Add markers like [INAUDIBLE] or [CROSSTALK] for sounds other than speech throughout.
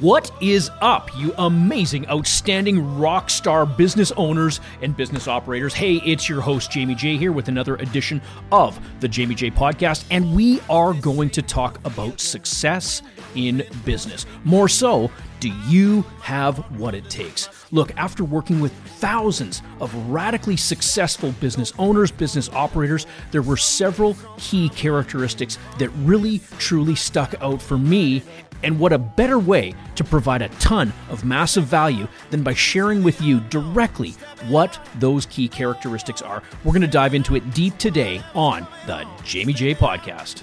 What is up, you amazing, outstanding rock star business owners and business operators? Hey, it's your host, Jamie J, here with another edition of the Jamie J Podcast, and we are going to talk about success in business. More so, do you have what it takes? Look, after working with thousands of radically successful business owners, business operators, there were several key characteristics that really, truly stuck out for me and what a better way to provide a ton of massive value than by sharing with you directly what those key characteristics are. We're going to dive into it deep today on the Jamie J Podcast.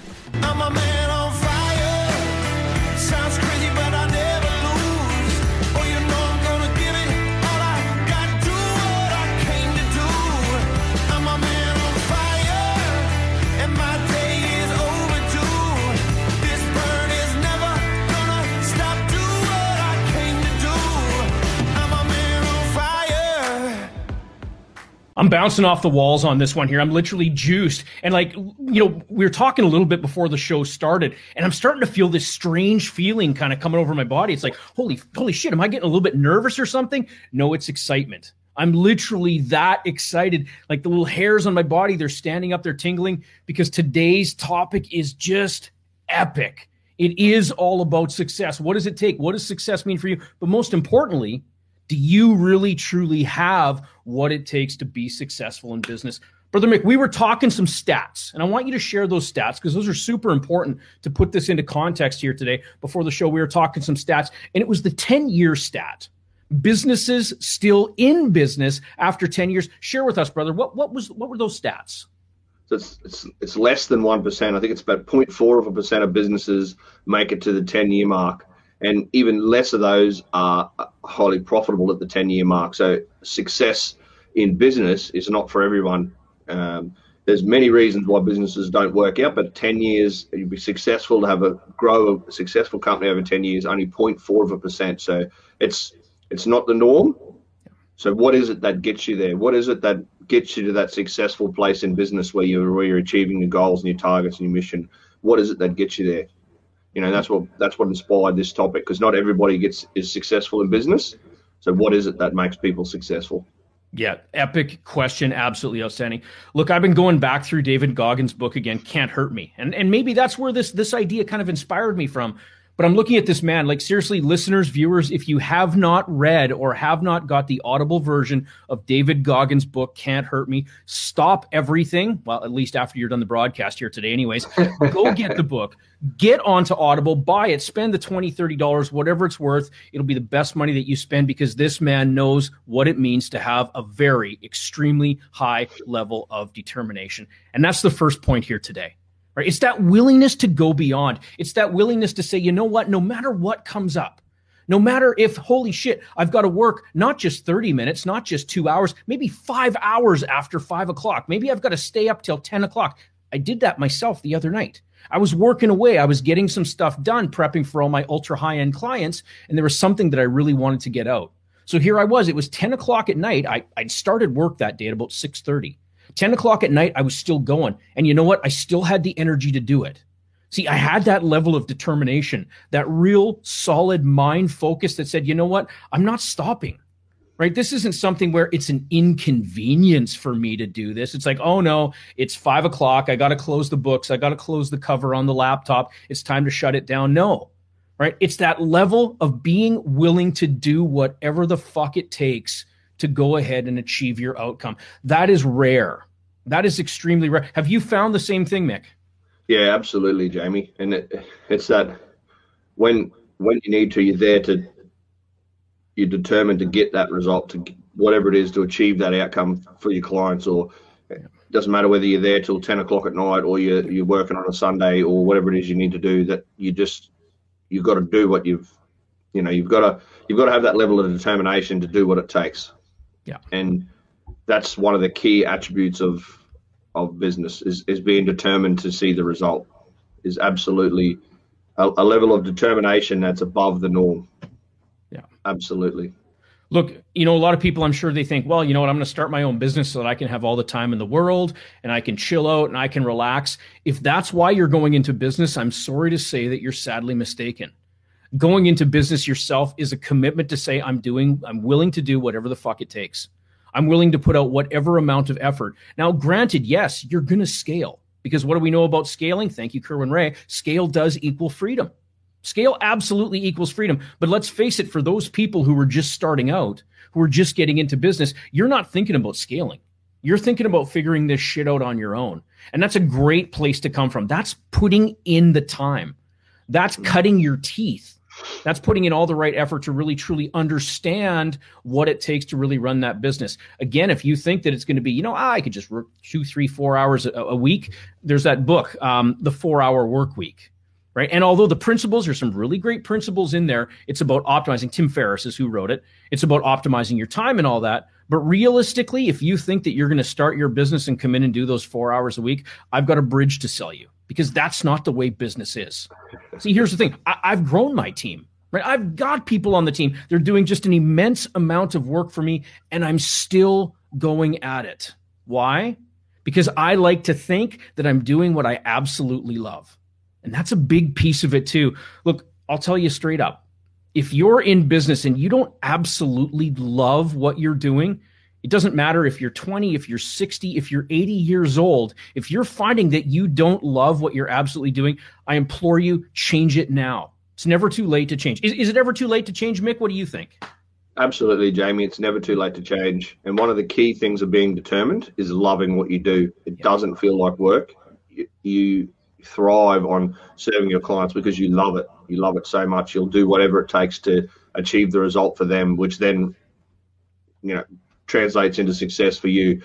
I'm bouncing off the walls on this one here. I'm literally juiced. And like, you know, we were talking a little bit before the show started, and I'm starting to feel this strange feeling kind of coming over my body. It's like, holy, holy shit, am I getting a little bit nervous or something? No, it's excitement. I'm literally that excited. Like the little hairs on my body, they're standing up, they're tingling because today's topic is just epic. It is all about success. What does it take? What does success mean for you? But most importantly, do you really truly have what it takes to be successful in business? Brother Mick, we were talking some stats, and I want you to share those stats because those are super important to put this into context here today. Before the show, we were talking some stats, and it was the 10 year stat. Businesses still in business after 10 years. Share with us, brother. What, what was what were those stats? So it's, it's, it's less than 1%. I think it's about 0.4 of a percent of businesses make it to the 10 year mark and even less of those are highly profitable at the 10 year mark. So success in business is not for everyone. Um, there's many reasons why businesses don't work out, but 10 years you'd be successful to have a grow a successful company over 10 years, only 0.4 of a percent. So it's it's not the norm. So what is it that gets you there? What is it that gets you to that successful place in business where you're where you're achieving your goals and your targets and your mission? What is it that gets you there? You know that's what that's what inspired this topic because not everybody gets is successful in business so what is it that makes people successful yeah, epic question, absolutely outstanding. Look, I've been going back through David Goggins' book again, Can't Hurt Me. And and maybe that's where this this idea kind of inspired me from. But I'm looking at this man, like seriously, listeners, viewers, if you have not read or have not got the audible version of David Goggins' book, Can't Hurt Me, stop everything. Well, at least after you're done the broadcast here today, anyways. [LAUGHS] go get the book, get onto Audible, buy it, spend the $20, $30, whatever it's worth. It'll be the best money that you spend because this man knows what it means to have a very extremely high level of determination. And that's the first point here today right? It's that willingness to go beyond. It's that willingness to say, you know what, no matter what comes up, no matter if, holy shit, I've got to work not just 30 minutes, not just two hours, maybe five hours after five o'clock. Maybe I've got to stay up till 10 o'clock. I did that myself the other night. I was working away. I was getting some stuff done, prepping for all my ultra high end clients, and there was something that I really wanted to get out. So here I was. It was 10 o'clock at night. I, I'd started work that day at about 6:30. 10 o'clock at night, I was still going. And you know what? I still had the energy to do it. See, I had that level of determination, that real solid mind focus that said, you know what? I'm not stopping. Right? This isn't something where it's an inconvenience for me to do this. It's like, oh no, it's five o'clock. I got to close the books. I got to close the cover on the laptop. It's time to shut it down. No, right? It's that level of being willing to do whatever the fuck it takes to go ahead and achieve your outcome. That is rare. That is extremely rare. Have you found the same thing, Mick? Yeah, absolutely, Jamie. And it, it's that when when you need to, you're there to you're determined to get that result, to whatever it is, to achieve that outcome for your clients. Or it doesn't matter whether you're there till ten o'clock at night or you're you're working on a Sunday or whatever it is you need to do. That you just you've got to do what you've you know you've got to you've got to have that level of determination to do what it takes. Yeah. And that's one of the key attributes of of business is, is being determined to see the result is absolutely a, a level of determination that's above the norm. Yeah. Absolutely. Look, you know, a lot of people, I'm sure they think, well, you know what, I'm going to start my own business so that I can have all the time in the world and I can chill out and I can relax. If that's why you're going into business, I'm sorry to say that you're sadly mistaken Going into business yourself is a commitment to say, I'm doing, I'm willing to do whatever the fuck it takes. I'm willing to put out whatever amount of effort. Now, granted, yes, you're going to scale because what do we know about scaling? Thank you, Kerwin Rae. Scale does equal freedom. Scale absolutely equals freedom. But let's face it, for those people who are just starting out, who are just getting into business, you're not thinking about scaling. You're thinking about figuring this shit out on your own. And that's a great place to come from. That's putting in the time. That's hmm. cutting your teeth. That's putting in all the right effort to really truly understand what it takes to really run that business. Again, if you think that it's going to be, you know, ah, I could just work two, three, four hours a, a week, there's that book, um, The Four Hour Work Week right? And although the principles, there's some really great principles in there, it's about optimizing. Tim Ferriss is who wrote it. It's about optimizing your time and all that. But realistically, if you think that you're going to start your business and come in and do those four hours a week, I've got a bridge to sell you because that's not the way business is. See, here's the thing I- I've grown my team. Right? I've got people on the team. They're doing just an immense amount of work for me, and I'm still going at it. Why? Because I like to think that I'm doing what I absolutely love. And that's a big piece of it too. Look, I'll tell you straight up. If you're in business and you don't absolutely love what you're doing, it doesn't matter if you're 20, if you're 60, if you're 80 years old. If you're finding that you don't love what you're absolutely doing, I implore you, change it now. It's never too late to change. Is, is it ever too late to change, Mick? What do you think? Absolutely, Jamie. It's never too late to change. And one of the key things of being determined is loving what you do. It yeah. doesn't feel like work. You, you thrive on serving your clients because you love it. You love it so much. You'll do whatever it takes to achieve the result for them, which then, you know, translates into success for you.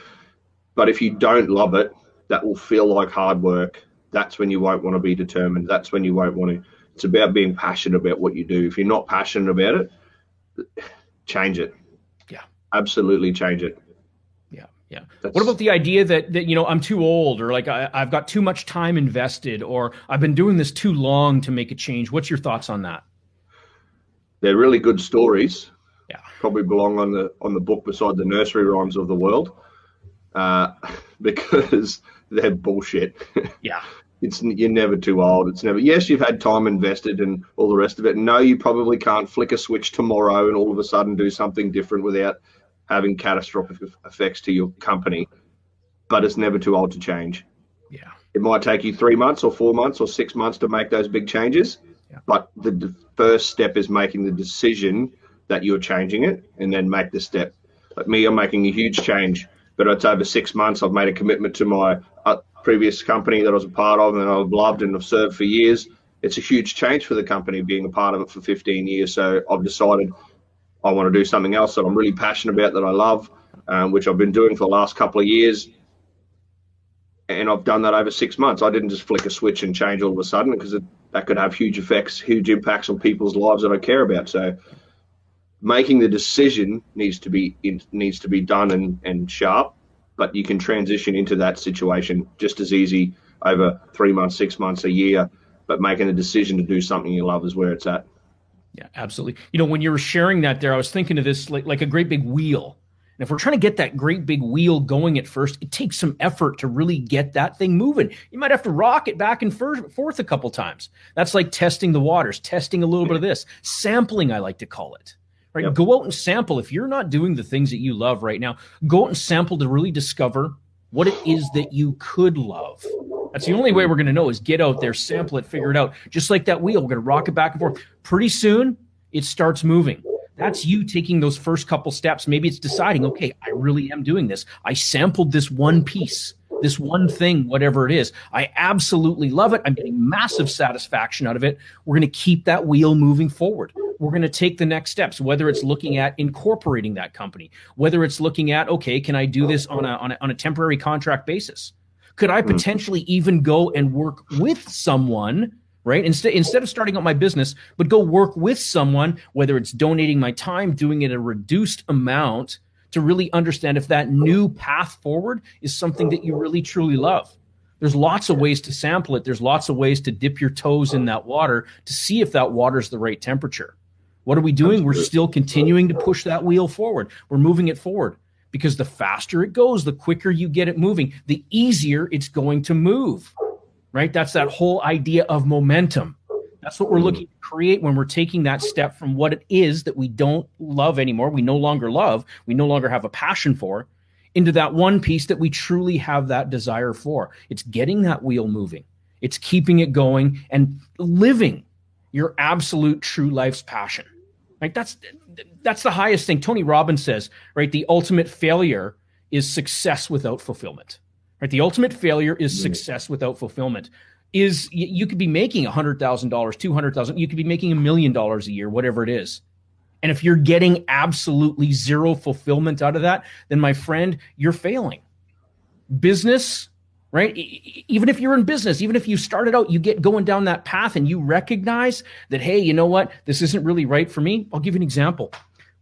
But if you don't love it, that will feel like hard work. That's when you won't want to be determined. That's when you won't want to. It's about being passionate about what you do. If you're not passionate about it, change it. Yeah. Absolutely change it. Yeah. That's, what about the idea that that you know I'm too old, or like I, have got too much time invested, or I've been doing this too long to make a change? What's your thoughts on that? They're really good stories. Yeah. Probably belong on the on the book beside the nursery rhymes of the world, uh, [LAUGHS] because they're bullshit. [LAUGHS] Yeah. it's you're never too old. It's never. Yes, you've had time invested and all the rest of it. No, you probably can't flick a switch tomorrow and all of a sudden do something different without having catastrophic effects to your company, but it's never too old to change. Yeah. It might take you three months or four months or six months to make those big changes, yeah. but the, the first step is making the decision that you're changing it and then make the step. Like me, I'm making a huge change, but it's over six months. I've made a commitment to my uh, previous company that I was a part of and I've loved and I've served for years. It's a huge change for the company being a part of it for 15 years. So I've decided I want to do something else that I'm really passionate about that I love, um, which I've been doing for the last couple of years. And I've done that over six months. I didn't just flick a switch and change all of a sudden because that could have huge effects, huge impacts on people's lives that I care about. So making the decision needs to be needs to be done and, and sharp, but you can transition into that situation just as easy over three months, six months, a year. But making the decision to do something you love is where it's at. Yeah, absolutely. You know, when you were sharing that there, I was thinking of this like, like a great big wheel. And if we're trying to get that great big wheel going at first, it takes some effort to really get that thing moving. You might have to rock it back and forth a couple times. That's like testing the waters, testing a little bit of this, sampling, I like to call it. Right? Yep. Go out and sample. If you're not doing the things that you love right now, go out and sample to really discover what it is that you could love. That's the only way we're going to know is get out there, sample it, figure it out. Just like that wheel, we're going to rock it back and forth. Pretty soon, it starts moving. That's you taking those first couple steps. Maybe it's deciding, okay, I really am doing this. I sampled this one piece, this one thing, whatever it is. I absolutely love it. I'm getting massive satisfaction out of it. We're going to keep that wheel moving forward. We're going to take the next steps, whether it's looking at incorporating that company, whether it's looking at, okay, can I do this on a, on a, on a temporary contract basis? Could I hmm. potentially even go and work with someone? Right. Instead, instead of starting up my business, but go work with someone, whether it's donating my time, doing it a reduced amount to really understand if that new path forward is something that you really truly love. There's lots of ways to sample it. There's lots of ways to dip your toes in that water to see if that water's the right temperature. What are we doing? We're still continuing to push that wheel forward. We're moving it forward because the faster it goes, the quicker you get it moving, the easier it's going to move. Right? That's that whole idea of momentum. That's what we're looking to create when we're taking that step from what it is that we don't love anymore, we no longer love, we no longer have a passion for, into that one piece that we truly have that desire for. It's getting that wheel moving, it's keeping it going and living your absolute true life's passion. Right? That's that's the highest thing. Tony Robbins says, right? The ultimate failure is success without fulfillment. Right? The ultimate failure is success without fulfillment. Is you could be making a $100,000, 200,000, you could be making a million dollars a year, whatever it is. And if you're getting absolutely zero fulfillment out of that, then my friend, you're failing. Business, right? Even if you're in business, even if you started out, you get going down that path and you recognize that, hey, you know what? This isn't really right for me. I'll give you an example.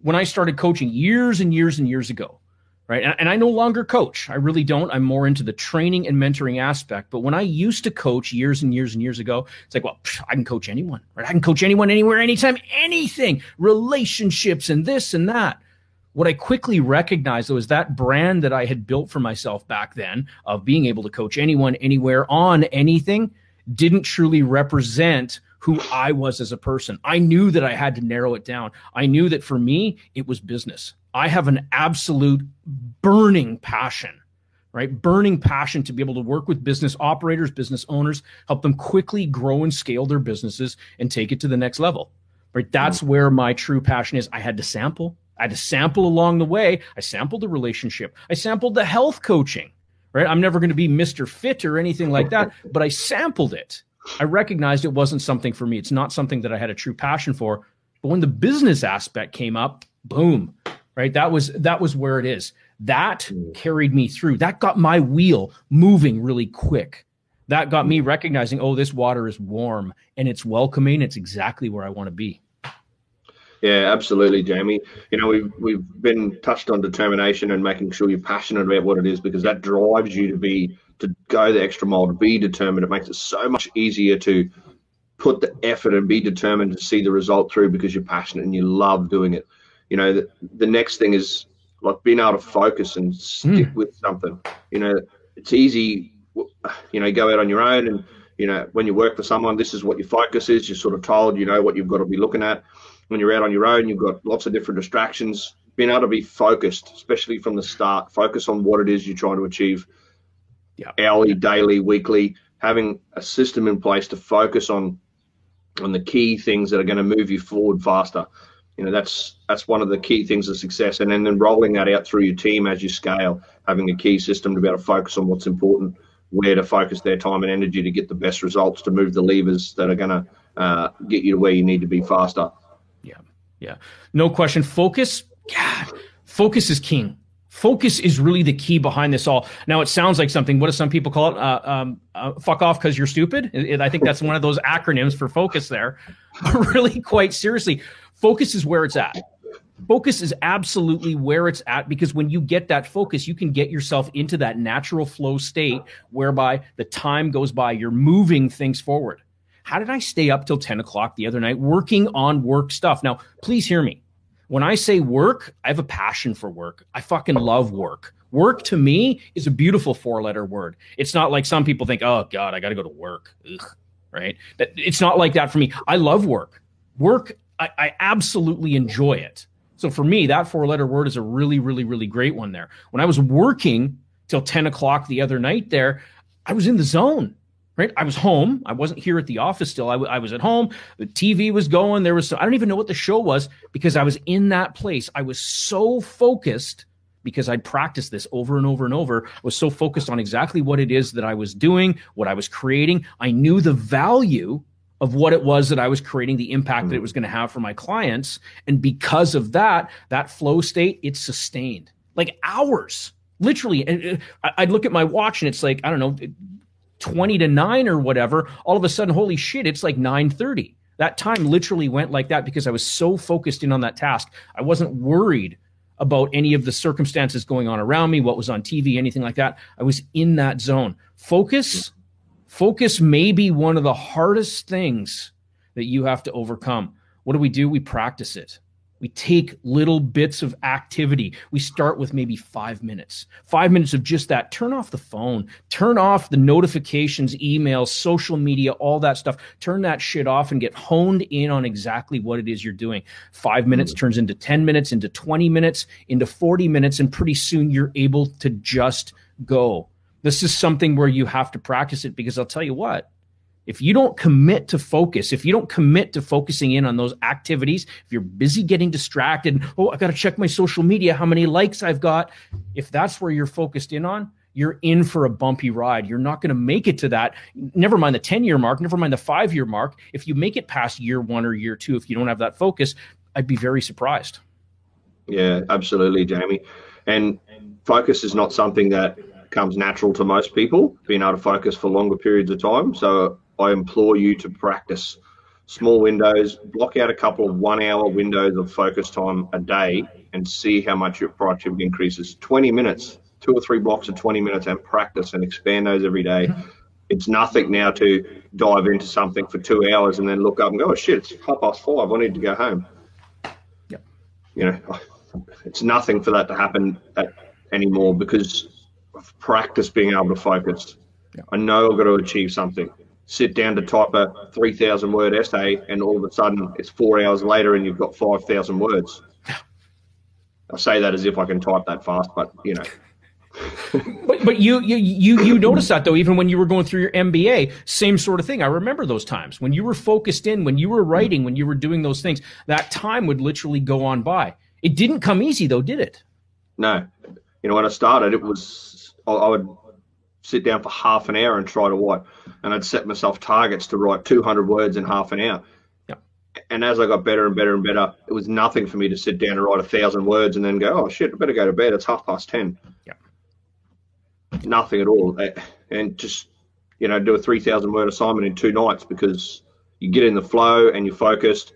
When I started coaching years and years and years ago, right? And, and, I no longer coach. I really don't. I'm more into the training and mentoring aspect. But when I used to coach years and years and years ago, it's like, well, psh, I can coach anyone, right? I can coach anyone, anywhere, anytime, anything, relationships and this and that. What I quickly recognized was that brand that I had built for myself back then of being able to coach anyone, anywhere, on anything didn't truly represent who I was as a person. I knew that I had to narrow it down. I knew that for me, it was business. I have an absolute burning passion, right? Burning passion to be able to work with business operators, business owners, help them quickly grow and scale their businesses and take it to the next level, right? That's hmm. where my true passion is. I had to sample. I had to sample along the way. I sampled the relationship. I sampled the health coaching, right? I'm never going to be Mr. Fit or anything like that, [LAUGHS] but I sampled it. I recognized it wasn't something for me. It's not something that I had a true passion for. But when the business aspect came up, boom, right? That was that was where it is. That mm. carried me through. That got my wheel moving really quick. That got me recognizing, oh, this water is warm and it's welcoming. It's exactly where I want to be. Yeah, absolutely, Jamie. You know, we've we've been touched on determination and making sure you're passionate about what it is because that drives you to be to go the extra mile, to be determined. It makes it so much easier to put the effort and be determined to see the result through because you're passionate and you love doing it you know, the, the next thing is like being able to focus and stick mm. with something. You know, it's easy, you know, go out on your own and, you know, when you work for someone, this is what your focus is. You're sort of told, you know, what you've got to be looking at. When you're out on your own, you've got lots of different distractions. Being able to be focused, especially from the start, focus on what it is you're trying to achieve yeah. hourly, daily, weekly, having a system in place to focus on on the key things that are going to move you forward faster you know that's that's one of the key things of success and then, then rolling that out through your team as you scale having a key system to be able to focus on what's important where to focus their time and energy to get the best results to move the levers that are going to uh, get you to where you need to be faster yeah yeah no question focus God, focus is king focus is really the key behind this all. Now, it sounds like something. What do some people call it? Uh, um, uh, fuck off because you're stupid. I think that's one of those acronyms for focus there. [LAUGHS] really, quite seriously, focus is where it's at. Focus is absolutely where it's at because when you get that focus, you can get yourself into that natural flow state whereby the time goes by, you're moving things forward. How did I stay up till 10 o'clock the other night working on work stuff? Now, please hear me. When I say work, I have a passion for work. I fucking love work. Work to me is a beautiful four letter word. It's not like some people think, oh God, I got to go to work. Ugh, right? It's not like that for me. I love work. Work I, I absolutely enjoy it. So for me, that four letter word is a really, really, really great one there. When I was working till 10 o'clock the other night there, I was in the zone, right? I was home. I wasn't here at the office still. I, w- I was at home. The TV was going. There was, I don't even know what the show was because I was in that place. I was so focused because I'd practiced this over and over and over. I was so focused on exactly what it is that I was doing, what I was creating. I knew the value of what it was that I was creating, the impact that it mm. was going to have for my clients. And because of that, that flow state, it's sustained like hours, literally. And uh, I'd look at my watch and it's like, I don't know, 20 to 9 or whatever. All of a sudden, holy shit, it's like 9:30. That time literally went like that because I was so focused in on that task. I wasn't worried about any of the circumstances going on around me, what was on TV, anything like that. I was in that zone. Focus Focus may be one of the hardest things that you have to overcome. What do we do? We practice it. We take little bits of activity. We start with maybe five minutes, five minutes of just that. Turn off the phone, turn off the notifications, emails, social media, all that stuff. Turn that shit off and get honed in on exactly what it is you're doing. Five minutes mm. turns into 10 minutes, into 20 minutes, into 40 minutes, and pretty soon you're able to just go. This is something where you have to practice it because I'll tell you what, if you don't commit to focus, if you don't commit to focusing in on those activities, if you're busy getting distracted, oh, I got to check my social media, how many likes I've got. If that's where you're focused in on, you're in for a bumpy ride. You're not going to make it to that. Never mind the 10 year mark, never mind the five year mark. If you make it past year one or year two, if you don't have that focus, I'd be very surprised. Yeah, absolutely, Jamie. And focus is not something that comes natural to most people, being able to focus for longer periods of time. So I implore you to practice small windows, block out a couple of one hour windows of focus time a day and see how much your productivity increases. 20 minutes, two or three blocks of 20 minutes and practice and expand those every day. It's nothing now to dive into something for two hours and then look up and go, oh shit, it's half past five. I need to go home. Yep. You know, [LAUGHS] it's nothing for that to happen anymore because of practice being able to focus. Yep. I know I've got to achieve something sit down to type a 3,000 word essay and all of a sudden it's four hours later and you've got 5,000 words. I say that as if I can type that fast, but you know. but but you you you you notice that though even when you were going through your MBA same sort of thing I remember those times when you were focused in when you were writing when you were doing those things that time would literally go on by it didn't come easy though did it no you know when I started it was I would sit down for half an hour and try to write. And I'd set myself targets to write 200 words in half an hour. Yep. And as I got better and better and better, it was nothing for me to sit down and write a thousand words and then go, oh shit, I better go to bed. It's half past 10. Yeah. Nothing at all. And just, you know, do a 3,000 word assignment in two nights because you get in the flow and you're focused.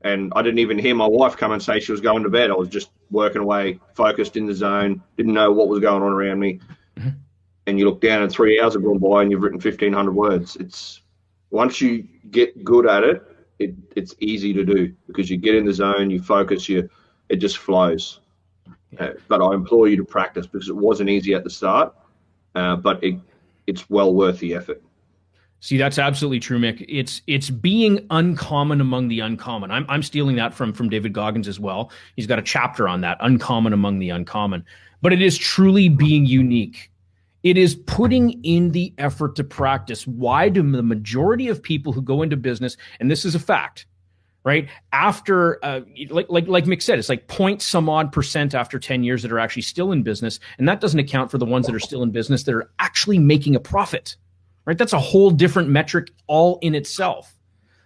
And I didn't even hear my wife come and say she was going to bed. I was just working away, focused in the zone, didn't know what was going on around me. Mm-hmm and you look down and three hours have gone by and you've written 1500 words it's once you get good at it, it it's easy to do because you get in the zone you focus you it just flows uh, but i implore you to practice because it wasn't easy at the start uh, but it it's well worth the effort See, that's absolutely true, Mick. It's it's being uncommon among the uncommon. I'm I'm stealing that from from David Goggins as well. He's got a chapter on that, uncommon among the uncommon. But it is truly being unique. It is putting in the effort to practice. Why do the majority of people who go into business, and this is a fact, right? After, uh, like, like, like Mick said, it's like point some odd percent after 10 years that are actually still in business. And that doesn't account for the ones that are still in business that are actually making a profit, right? That's a whole different metric all in itself.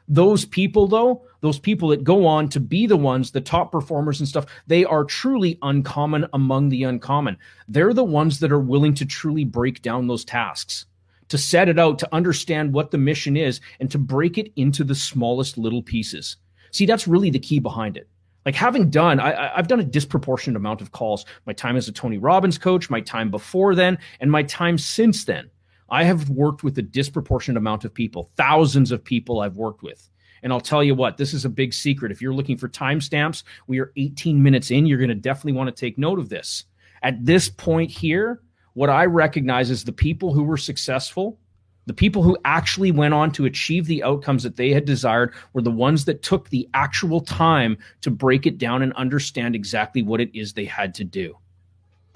Those people, though, those people that go on to be the ones, the top performers and stuff, they are truly uncommon among the uncommon. They're the ones that are willing to truly break down those tasks, to set it out, to understand what the mission is, and to break it into the smallest little pieces. See, that's really the key behind it. Like having done, I, have done a disproportionate amount of calls. My time as a Tony Robbins coach, my time before then, and my time since then. I have worked with a disproportionate amount of people, thousands of people I've worked with. And I'll tell you what, this is a big secret. If you're looking for timestamps, we are 18 minutes in. You're going to definitely want to take note of this. At this point here, what I recognize is the people who were successful, the people who actually went on to achieve the outcomes that they had desired, were the ones that took the actual time to break it down and understand exactly what it is they had to do.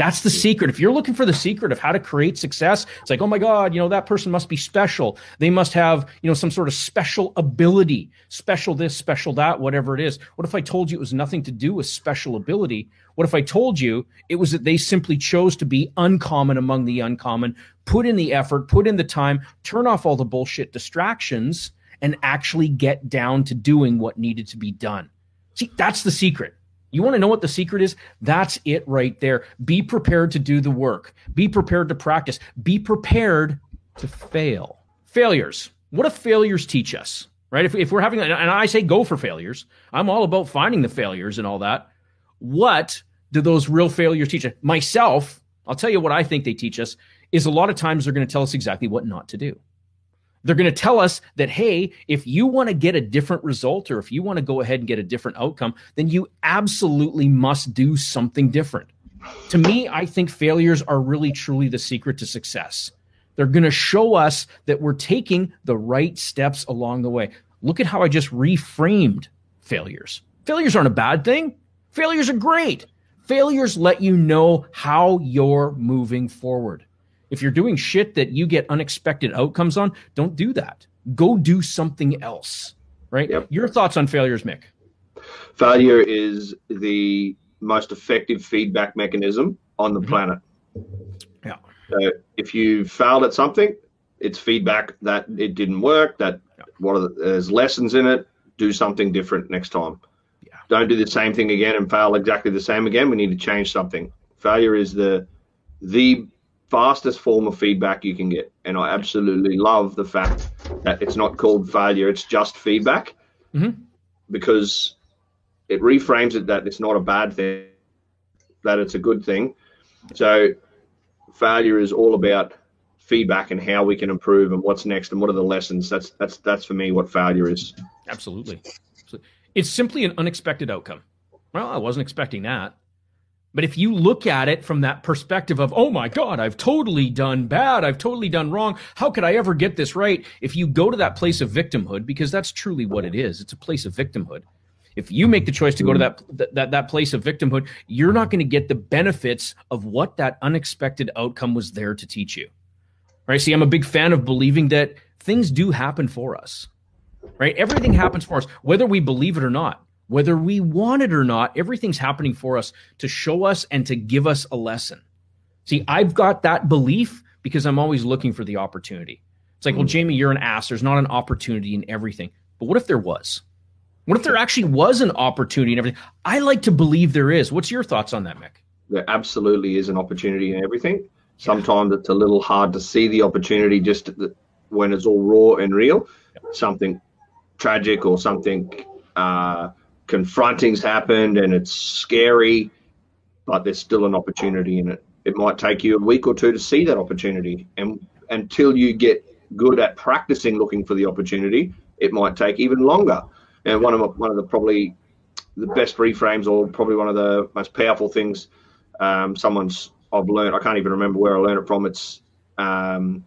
That's the secret. If you're looking for the secret of how to create success, it's like, oh my God, you know, that person must be special. They must have, you know, some sort of special ability, special this, special that, whatever it is. What if I told you it was nothing to do with special ability? What if I told you it was that they simply chose to be uncommon among the uncommon, put in the effort, put in the time, turn off all the bullshit distractions, and actually get down to doing what needed to be done? See, that's the secret. You want to know what the secret is? That's it right there. Be prepared to do the work. Be prepared to practice. Be prepared to fail. Failures. What do failures teach us? Right? If, if we're having, and I say go for failures, I'm all about finding the failures and all that. What do those real failures teach us? Myself, I'll tell you what I think they teach us is a lot of times they're going to tell us exactly what not to do. They're going to tell us that, hey, if you want to get a different result or if you want to go ahead and get a different outcome, then you absolutely must do something different. To me, I think failures are really truly the secret to success. They're going to show us that we're taking the right steps along the way. Look at how I just reframed failures. Failures aren't a bad thing, failures are great. Failures let you know how you're moving forward. If you're doing shit that you get unexpected outcomes on, don't do that. Go do something else. Right? Yep. Your thoughts on failures, Mick? Failure is the most effective feedback mechanism on the mm-hmm. planet. Yeah. So if you failed at something, it's feedback that it didn't work. That yeah. what are the, there's lessons in it. Do something different next time. Yeah. Don't do the same thing again and fail exactly the same again. We need to change something. Failure is the the fastest form of feedback you can get. And I absolutely love the fact that it's not called failure, it's just feedback mm-hmm. because it reframes it that it's not a bad thing, that it's a good thing. So failure is all about feedback and how we can improve and what's next and what are the lessons. That's that's that's for me what failure is. Absolutely. It's simply an unexpected outcome. Well, I wasn't expecting that. But if you look at it from that perspective of, oh my God, I've totally done bad. I've totally done wrong. How could I ever get this right? If you go to that place of victimhood, because that's truly what it is, it's a place of victimhood. If you make the choice to go to that that, that place of victimhood, you're not going to get the benefits of what that unexpected outcome was there to teach you. Right? See, I'm a big fan of believing that things do happen for us. Right? Everything happens for us, whether we believe it or not whether we want it or not, everything's happening for us to show us and to give us a lesson. See, I've got that belief because I'm always looking for the opportunity. It's like, well, Jamie, you're an ass. There's not an opportunity in everything. But what if there was? What if there actually was an opportunity in everything? I like to believe there is. What's your thoughts on that, Mick? There absolutely is an opportunity in everything. Yeah. Sometimes it's a little hard to see the opportunity just when it's all raw and real. Yeah. Something tragic or something uh, confronting's happened and it's scary, but there's still an opportunity in it. It might take you a week or two to see that opportunity, and until you get good at practicing looking for the opportunity, it might take even longer. And one of one of the probably the best reframes, or probably one of the most powerful things, um, someone's I've learned. I can't even remember where I learned it from. It's um,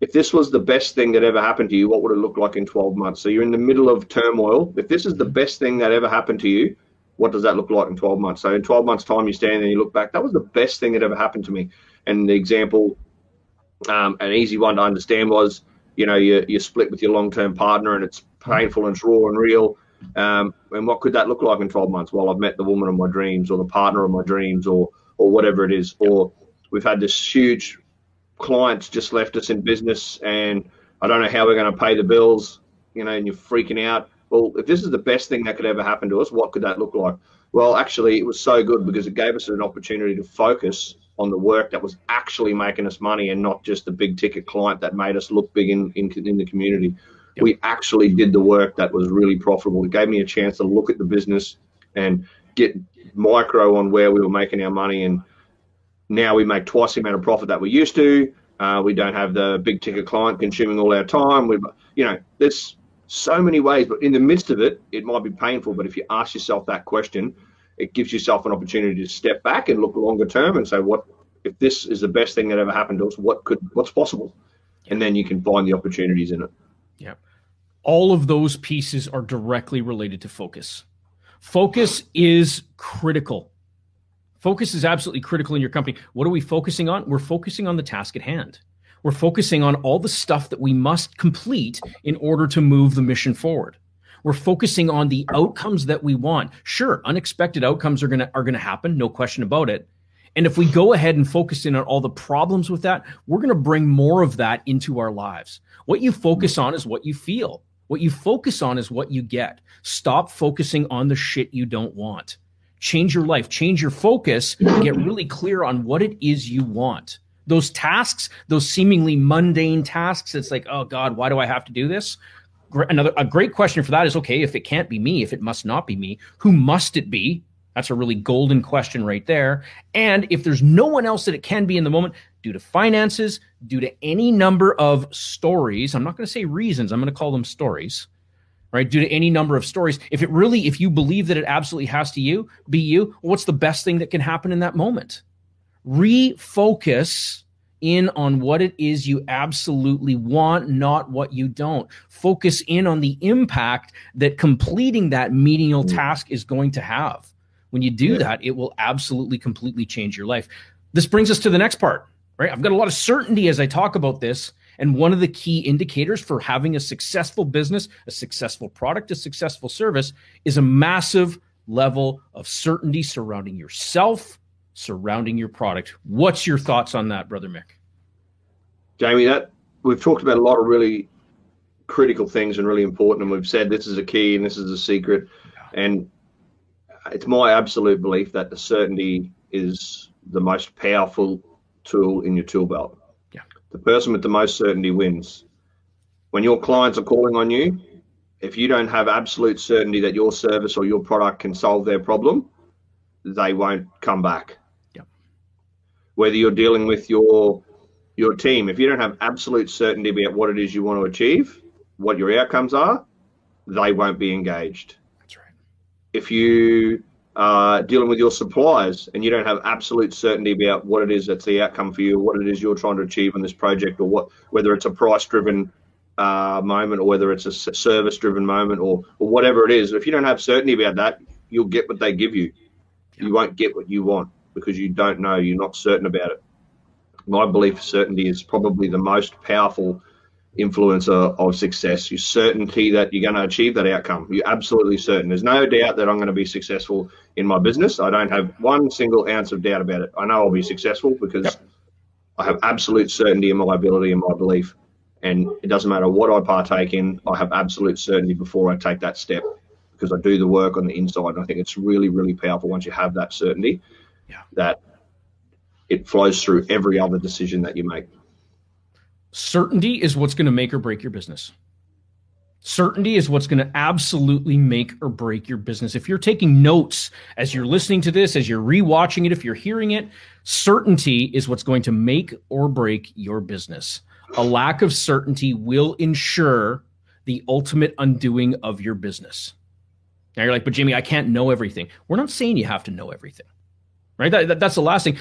if this was the best thing that ever happened to you, what would it look like in 12 months? So you're in the middle of turmoil. If this is the best thing that ever happened to you, what does that look like in 12 months? So in 12 months' time, you stand there and you look back, that was the best thing that ever happened to me. And the example, um, an easy one to understand was, you know, you, you split with your long-term partner and it's painful and it's raw and real. Um, and what could that look like in 12 months? Well, I've met the woman of my dreams or the partner of my dreams or, or whatever it is. Or we've had this huge clients just left us in business and I don't know how we're going to pay the bills, you know, and you're freaking out. Well, if this is the best thing that could ever happen to us, what could that look like? Well, actually, it was so good because it gave us an opportunity to focus on the work that was actually making us money and not just the big ticket client that made us look big in, in, in the community. Yep. We actually did the work that was really profitable. It gave me a chance to look at the business and get micro on where we were making our money and now we make twice the amount of profit that we used to. Uh, we don't have the big ticket client consuming all our time. We, you know, there's so many ways, but in the midst of it, it might be painful. But if you ask yourself that question, it gives yourself an opportunity to step back and look longer term and say, what if this is the best thing that ever happened to us? What could, what's possible? And then you can find the opportunities in it. Yeah. All of those pieces are directly related to focus. Focus is critical Focus is absolutely critical in your company. What are we focusing on? We're focusing on the task at hand. We're focusing on all the stuff that we must complete in order to move the mission forward. We're focusing on the outcomes that we want. Sure, unexpected outcomes are going to are going to happen, no question about it. And if we go ahead and focus in on all the problems with that, we're going to bring more of that into our lives. What you focus on is what you feel. What you focus on is what you get. Stop focusing on the shit you don't want change your life, change your focus, get really clear on what it is you want. Those tasks, those seemingly mundane tasks, it's like, oh God, why do I have to do this? Another a great question for that is okay, if it can't be me, if it must not be me, who must it be? That's a really golden question right there. And if there's no one else that it can be in the moment, due to finances, due to any number of stories, I'm not going to say reasons, I'm going to call them stories, right? Due to any number of stories, if it really, if you believe that it absolutely has to you be you, what's the best thing that can happen in that moment? Refocus in on what it is you absolutely want, not what you don't. Focus in on the impact that completing that menial mm. task is going to have. When you do yeah. that, it will absolutely completely change your life. This brings us to the next part, right? I've got a lot of certainty as I talk about this. And one of the key indicators for having a successful business, a successful product, a successful service is a massive level of certainty surrounding yourself, surrounding your product. What's your thoughts on that, Brother Mick? Jamie, that we've talked about a lot of really critical things and really important, and we've said this is a key and this is a secret. And it's my absolute belief that the certainty is the most powerful tool in your tool belt. The person with the most certainty wins. When your clients are calling on you, if you don't have absolute certainty that your service or your product can solve their problem, they won't come back. Yeah. Whether you're dealing with your your team, if you don't have absolute certainty about what it is you want to achieve, what your outcomes are, they won't be engaged That's right. if you are dealing with your suppliers and you don't have absolute certainty about what it is that's the outcome for you, what it is you're trying to achieve in this project, or what whether it's a price driven uh, moment or whether it's a service driven moment or, or whatever it is, if you don't have certainty about that, you'll get what they give you. You won't get what you want because you don't know, you're not certain about it. My belief certainty is probably the most powerful influencer of success. You're certainty that you're going to achieve that outcome. You're absolutely certain. There's no doubt that I'm going to be successful in my business. I don't have one single ounce of doubt about it. I know I'll be successful because yep. I have absolute certainty in my ability and my belief. And it doesn't matter what I partake in, I have absolute certainty before I take that step because I do the work on the inside. And I think it's really, really powerful once you have that certainty yeah. that it flows through every other decision that you make. Certainty is what's going to make or break your business. Certainty is what's going to absolutely make or break your business. If you're taking notes as you're listening to this, as you're rewatching it, if you're hearing it, certainty is what's going to make or break your business. A lack of certainty will ensure the ultimate undoing of your business. Now you're like, but Jimmy, I can't know everything. We're not saying you have to know everything right? That, that, that's the last thing.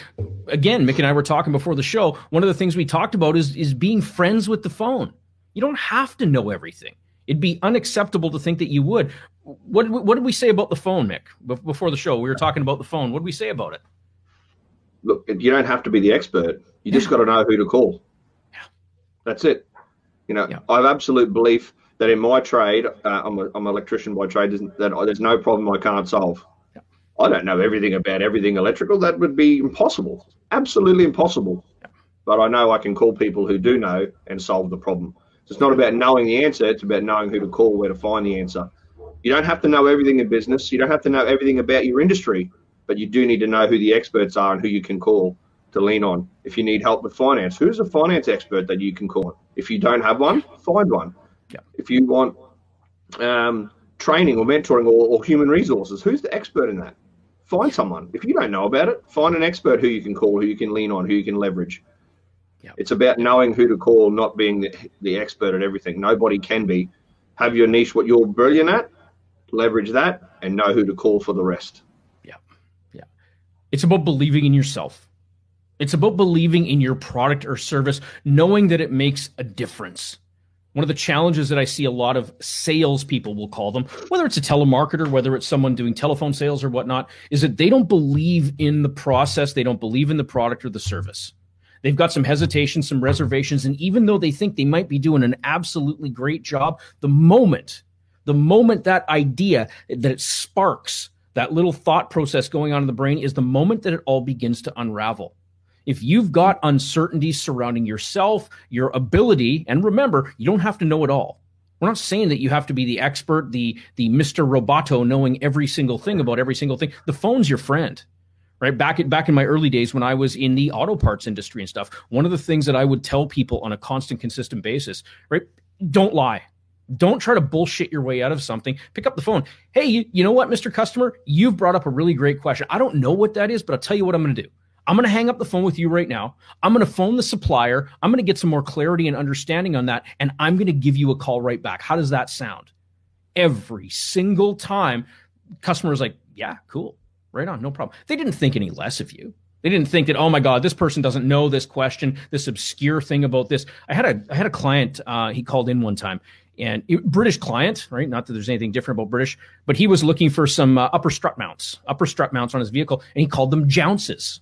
Again, Mick and I were talking before the show. One of the things we talked about is is being friends with the phone. You don't have to know everything. It'd be unacceptable to think that you would. What what did we say about the phone, Mick? Before the show, we were talking about the phone. What did we say about it? Look, you don't have to be the expert. You just got to know who to call. Yeah, that's it. You know, yeah. I have absolute belief that in my trade, uh, I'm, a, I'm an electrician by trade, that there's no problem I can't solve. I don't know everything about everything electrical. That would be impossible, absolutely impossible. But I know I can call people who do know and solve the problem. So it's not about knowing the answer, it's about knowing who to call, where to find the answer. You don't have to know everything in business, you don't have to know everything about your industry, but you do need to know who the experts are and who you can call to lean on. If you need help with finance, who's a finance expert that you can call? If you don't have one, find one. Yeah. If you want um, training or mentoring or, or human resources, who's the expert in that? find someone. If you don't know about it, find an expert who you can call, who you can lean on, who you can leverage. Yep. It's about knowing who to call, not being the, the expert at everything. Nobody can be. Have your niche, what you're brilliant at, leverage that, and know who to call for the rest. Yeah. Yeah. It's about believing in yourself. It's about believing in your product or service, knowing that it makes a difference. One of the challenges that I see a lot of salespeople will call them, whether it's a telemarketer, whether it's someone doing telephone sales or whatnot, is that they don't believe in the process. They don't believe in the product or the service. They've got some hesitation, some reservations. And even though they think they might be doing an absolutely great job, the moment, the moment that idea, that it sparks, that little thought process going on in the brain is the moment that it all begins to unravel. If you've got uncertainty surrounding yourself, your ability, and remember, you don't have to know it all. We're not saying that you have to be the expert, the the Mr. Roboto knowing every single thing about every single thing. The phone's your friend. Right back at, back in my early days when I was in the auto parts industry and stuff, one of the things that I would tell people on a constant, consistent basis, right? Don't lie. Don't try to bullshit your way out of something. Pick up the phone. Hey, you, you know what, Mr. Customer? You've brought up a really great question. I don't know what that is, but I'll tell you what I'm going to do. I'm going to hang up the phone with you right now. I'm going to phone the supplier. I'm going to get some more clarity and understanding on that. And I'm going to give you a call right back. How does that sound? Every single time, customers like, yeah, cool. Right on. No problem. They didn't think any less of you. They didn't think that, oh my God, this person doesn't know this question, this obscure thing about this. I had a I had a client, uh, he called in one time and it, British client, right? Not that there's anything different about British, but he was looking for some uh, upper strut mounts, upper strut mounts on his vehicle, and he called them jounces.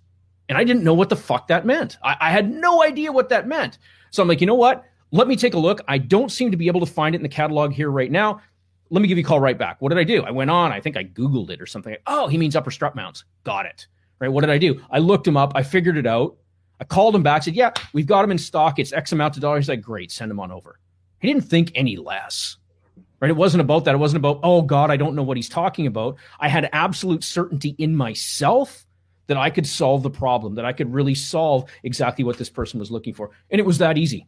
And I didn't know what the fuck that meant. I, I had no idea what that meant. So I'm like, you know what? Let me take a look. I don't seem to be able to find it in the catalog here right now. Let me give you a call right back. What did I do? I went on. I think I Googled it or something. Oh, he means upper strut mounts. Got it. Right. What did I do? I looked him up. I figured it out. I called him back. Said, "Yeah, we've got him in stock. It's X amount of dollars." He's like, "Great, send him on over." He didn't think any less. Right? It wasn't about that. It wasn't about, "Oh God, I don't know what he's talking about." I had absolute certainty in myself that I could solve the problem, that I could really solve exactly what this person was looking for. And it was that easy.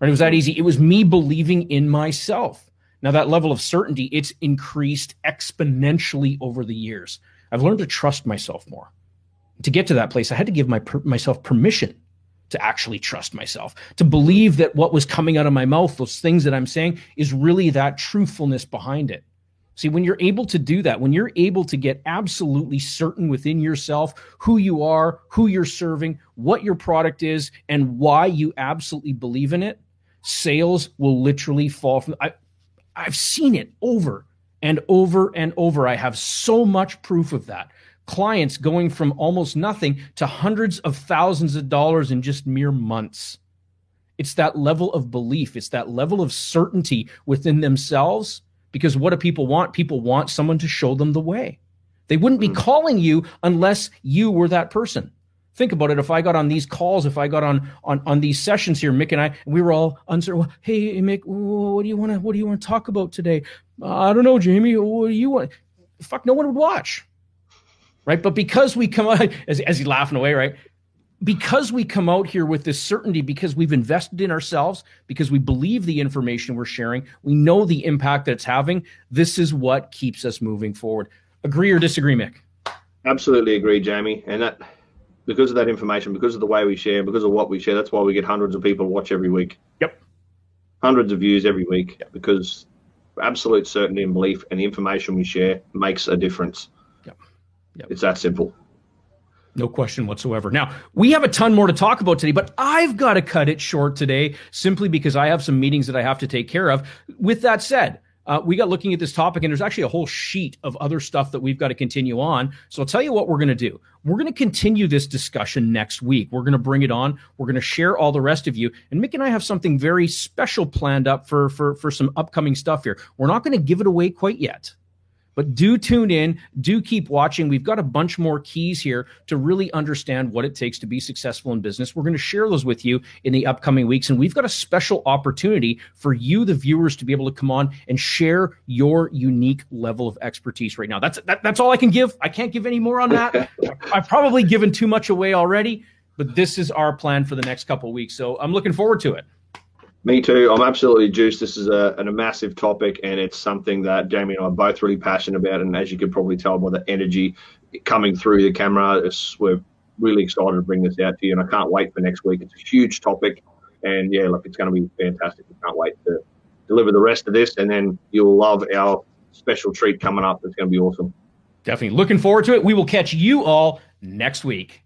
Right? It was that easy. It was me believing in myself. Now, that level of certainty, it's increased exponentially over the years. I've learned to trust myself more. To get to that place, I had to give my, myself permission to actually trust myself, to believe that what was coming out of my mouth, those things that I'm saying, is really that truthfulness behind it. See, when you're able to do that, when you're able to get absolutely certain within yourself who you are, who you're serving, what your product is, and why you absolutely believe in it, sales will literally fall from. I, I've seen it over and over and over. I have so much proof of that. Clients going from almost nothing to hundreds of thousands of dollars in just mere months. It's that level of belief, it's that level of certainty within themselves. Because what do people want? People want someone to show them the way. They wouldn't be mm. calling you unless you were that person think about it. If I got on these calls, if I got on on on these sessions here, Mick and I, we were all uncertain. Hey, Mick, what do you want to what do you want to talk about today? Uh, I don't know, Jamie. What do you want? Fuck, no one would watch, right? But because we come out [LAUGHS] as as he's laughing away, right? Because we come out here with this certainty, because we've invested in ourselves, because we believe the information we're sharing, we know the impact that it's having. This is what keeps us moving forward. Agree or disagree, Mick? Absolutely agree, Jamie. And that because of that information, because of the way we share, because of what we share. That's why we get hundreds of people watch every week. Yep. Hundreds of views every week yep. because absolute certainty and belief and the information we share makes a difference. Yep. Yep. It's that simple. No question whatsoever. Now, we have a ton more to talk about today, but I've got to cut it short today simply because I have some meetings that I have to take care of. With that said, uh, we got looking at this topic, and there's actually a whole sheet of other stuff that we've got to continue on. So I'll tell you what we're going to do. We're going to continue this discussion next week. We're going to bring it on. We're going to share all the rest of you. And Mick and I have something very special planned up for for for some upcoming stuff here. We're not going to give it away quite yet. But do tune in, do keep watching. We've got a bunch more keys here to really understand what it takes to be successful in business. We're going to share those with you in the upcoming weeks. And we've got a special opportunity for you, the viewers, to be able to come on and share your unique level of expertise right now. That's that, that's all I can give. I can't give any more on that. [LAUGHS] I've probably given too much away already, but this is our plan for the next couple weeks. So I'm looking forward to it. Me too. I'm absolutely juiced. This is a, a massive topic, and it's something that Jamie and I are both really passionate about. And as you can probably tell by the energy coming through the camera, we're really excited to bring this out to you. And I can't wait for next week. It's a huge topic, and yeah, look, it's going to be fantastic. I can't wait to deliver the rest of this, and then you'll love our special treat coming up. It's going to be awesome. Definitely looking forward to it. We will catch you all next week.